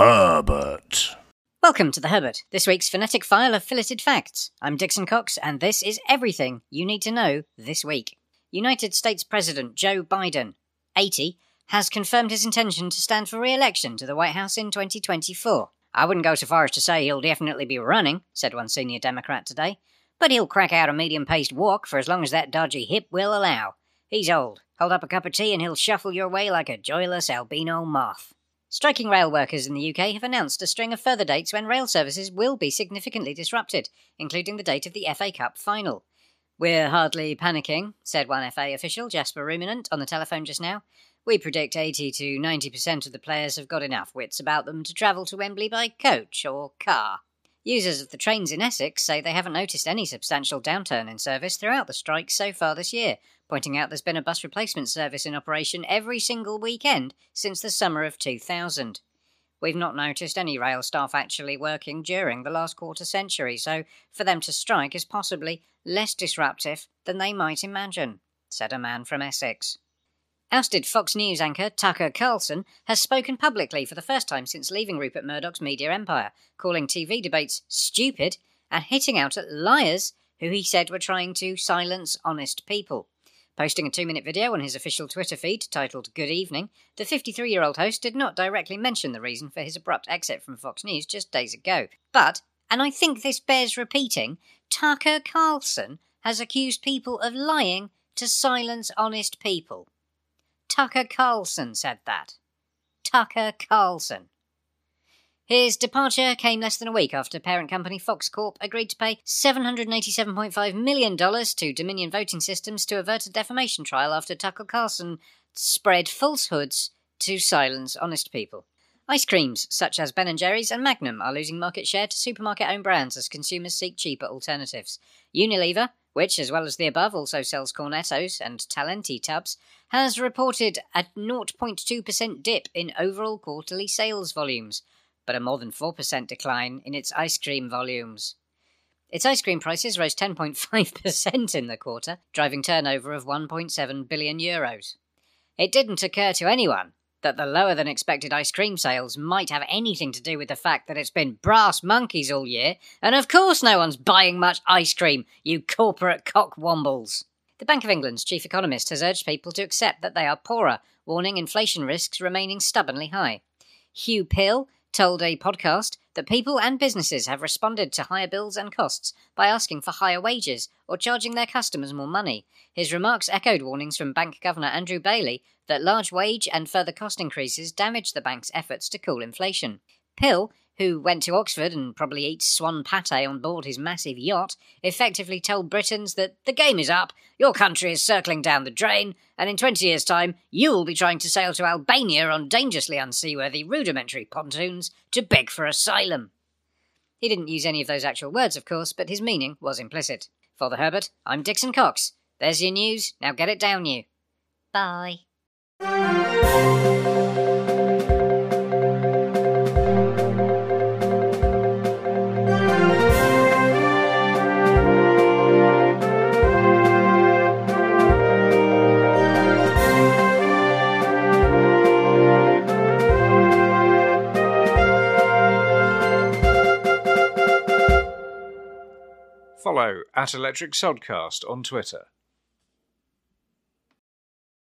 Herbert. Welcome to the Herbert, this week's phonetic file of filleted facts. I'm Dixon Cox, and this is everything you need to know this week. United States President Joe Biden, 80, has confirmed his intention to stand for re election to the White House in 2024. I wouldn't go so far as to say he'll definitely be running, said one senior Democrat today, but he'll crack out a medium paced walk for as long as that dodgy hip will allow. He's old. Hold up a cup of tea and he'll shuffle your way like a joyless albino moth. Striking rail workers in the UK have announced a string of further dates when rail services will be significantly disrupted, including the date of the FA Cup final. We're hardly panicking, said one FA official, Jasper Ruminant, on the telephone just now. We predict 80 to 90% of the players have got enough wits about them to travel to Wembley by coach or car. Users of the trains in Essex say they haven't noticed any substantial downturn in service throughout the strike so far this year, pointing out there's been a bus replacement service in operation every single weekend since the summer of 2000. We've not noticed any rail staff actually working during the last quarter century, so for them to strike is possibly less disruptive than they might imagine, said a man from Essex. Ousted Fox News anchor Tucker Carlson has spoken publicly for the first time since leaving Rupert Murdoch's media empire, calling TV debates stupid and hitting out at liars who he said were trying to silence honest people. Posting a two minute video on his official Twitter feed titled Good Evening, the 53 year old host did not directly mention the reason for his abrupt exit from Fox News just days ago. But, and I think this bears repeating, Tucker Carlson has accused people of lying to silence honest people. Tucker Carlson said that. Tucker Carlson. His departure came less than a week after parent company Fox Corp agreed to pay $787.5 million to Dominion Voting Systems to avert a defamation trial after Tucker Carlson spread falsehoods to silence honest people. Ice creams such as Ben & Jerry's and Magnum are losing market share to supermarket-owned brands as consumers seek cheaper alternatives. Unilever, which, as well as the above, also sells Cornettos and Talenti tubs, has reported a 0.2% dip in overall quarterly sales volumes but a more than 4% decline in its ice cream volumes. Its ice cream prices rose 10.5% in the quarter, driving turnover of 1.7 billion euros. It didn't occur to anyone that the lower than expected ice cream sales might have anything to do with the fact that it's been brass monkeys all year, and of course no one's buying much ice cream, you corporate cockwombles. The Bank of England's chief economist has urged people to accept that they are poorer, warning inflation risks remaining stubbornly high. Huw Pill, told a podcast that people and businesses have responded to higher bills and costs by asking for higher wages or charging their customers more money. His remarks echoed warnings from Bank Governor Andrew Bailey that large wage and further cost increases damage the bank's efforts to cool inflation. Pill, who went to Oxford and probably eats swan pate on board his massive yacht, effectively told Britons that the game is up, your country is circling down the drain, and in 20 years' time you'll be trying to sail to Albania on dangerously unseaworthy rudimentary pontoons to beg for asylum. He didn't use any of those actual words, of course, but his meaning was implicit. Father Herbert, I'm Dixon Cox. There's your news, now get it down, you. Bye. Follow at Electric Sodcast on Twitter.